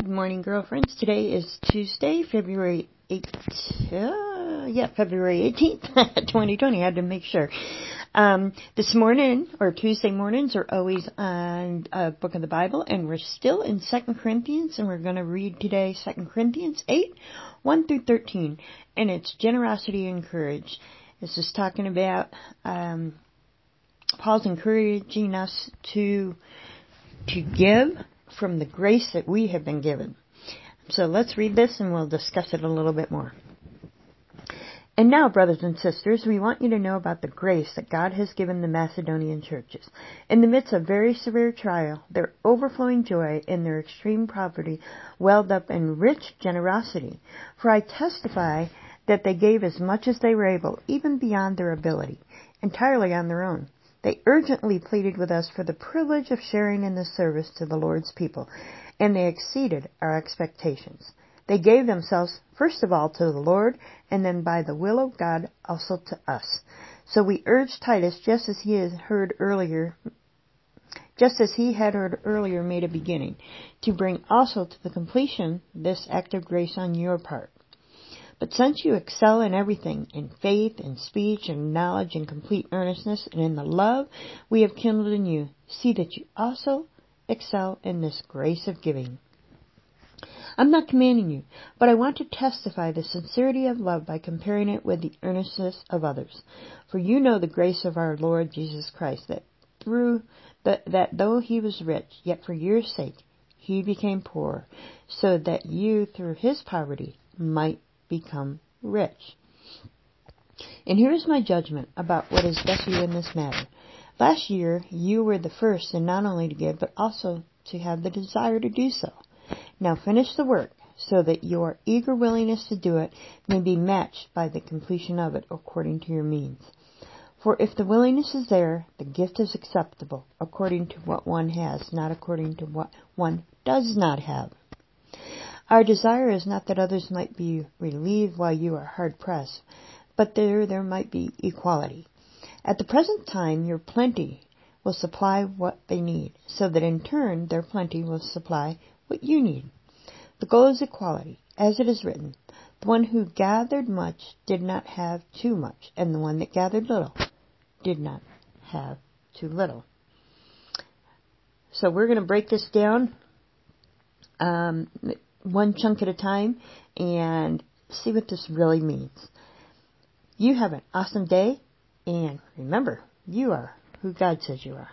Good morning, girlfriends. Today is Tuesday, February 8th. Uh, yeah, February 18th, 2020. I had to make sure. Um, this morning, or Tuesday mornings, are always on a book of the Bible, and we're still in Second Corinthians, and we're going to read today Second Corinthians 8, 1 through 13, and it's Generosity Encouraged. This is talking about um, Paul's encouraging us to to give from the grace that we have been given. So let's read this and we'll discuss it a little bit more. And now, brothers and sisters, we want you to know about the grace that God has given the Macedonian churches. In the midst of very severe trial, their overflowing joy and their extreme poverty welled up in rich generosity. For I testify that they gave as much as they were able, even beyond their ability, entirely on their own. They urgently pleaded with us for the privilege of sharing in the service to the Lord's people, and they exceeded our expectations. They gave themselves first of all to the Lord, and then by the will of God also to us. So we urge Titus, just as he had heard earlier, just as he had heard earlier made a beginning, to bring also to the completion this act of grace on your part. But since you excel in everything, in faith, in speech, in knowledge, in complete earnestness, and in the love we have kindled in you, see that you also excel in this grace of giving. I'm not commanding you, but I want to testify the sincerity of love by comparing it with the earnestness of others. For you know the grace of our Lord Jesus Christ, that through the, that though he was rich, yet for your sake he became poor, so that you through his poverty might become rich. And here is my judgment about what is best for you in this matter. Last year, you were the first and not only to give, but also to have the desire to do so. Now finish the work so that your eager willingness to do it may be matched by the completion of it according to your means. For if the willingness is there, the gift is acceptable according to what one has, not according to what one does not have. Our desire is not that others might be relieved while you are hard pressed, but there there might be equality. At the present time your plenty will supply what they need, so that in turn their plenty will supply what you need. The goal is equality, as it is written, the one who gathered much did not have too much, and the one that gathered little did not have too little. So we're going to break this down. Um, one chunk at a time and see what this really means. You have an awesome day, and remember, you are who God says you are.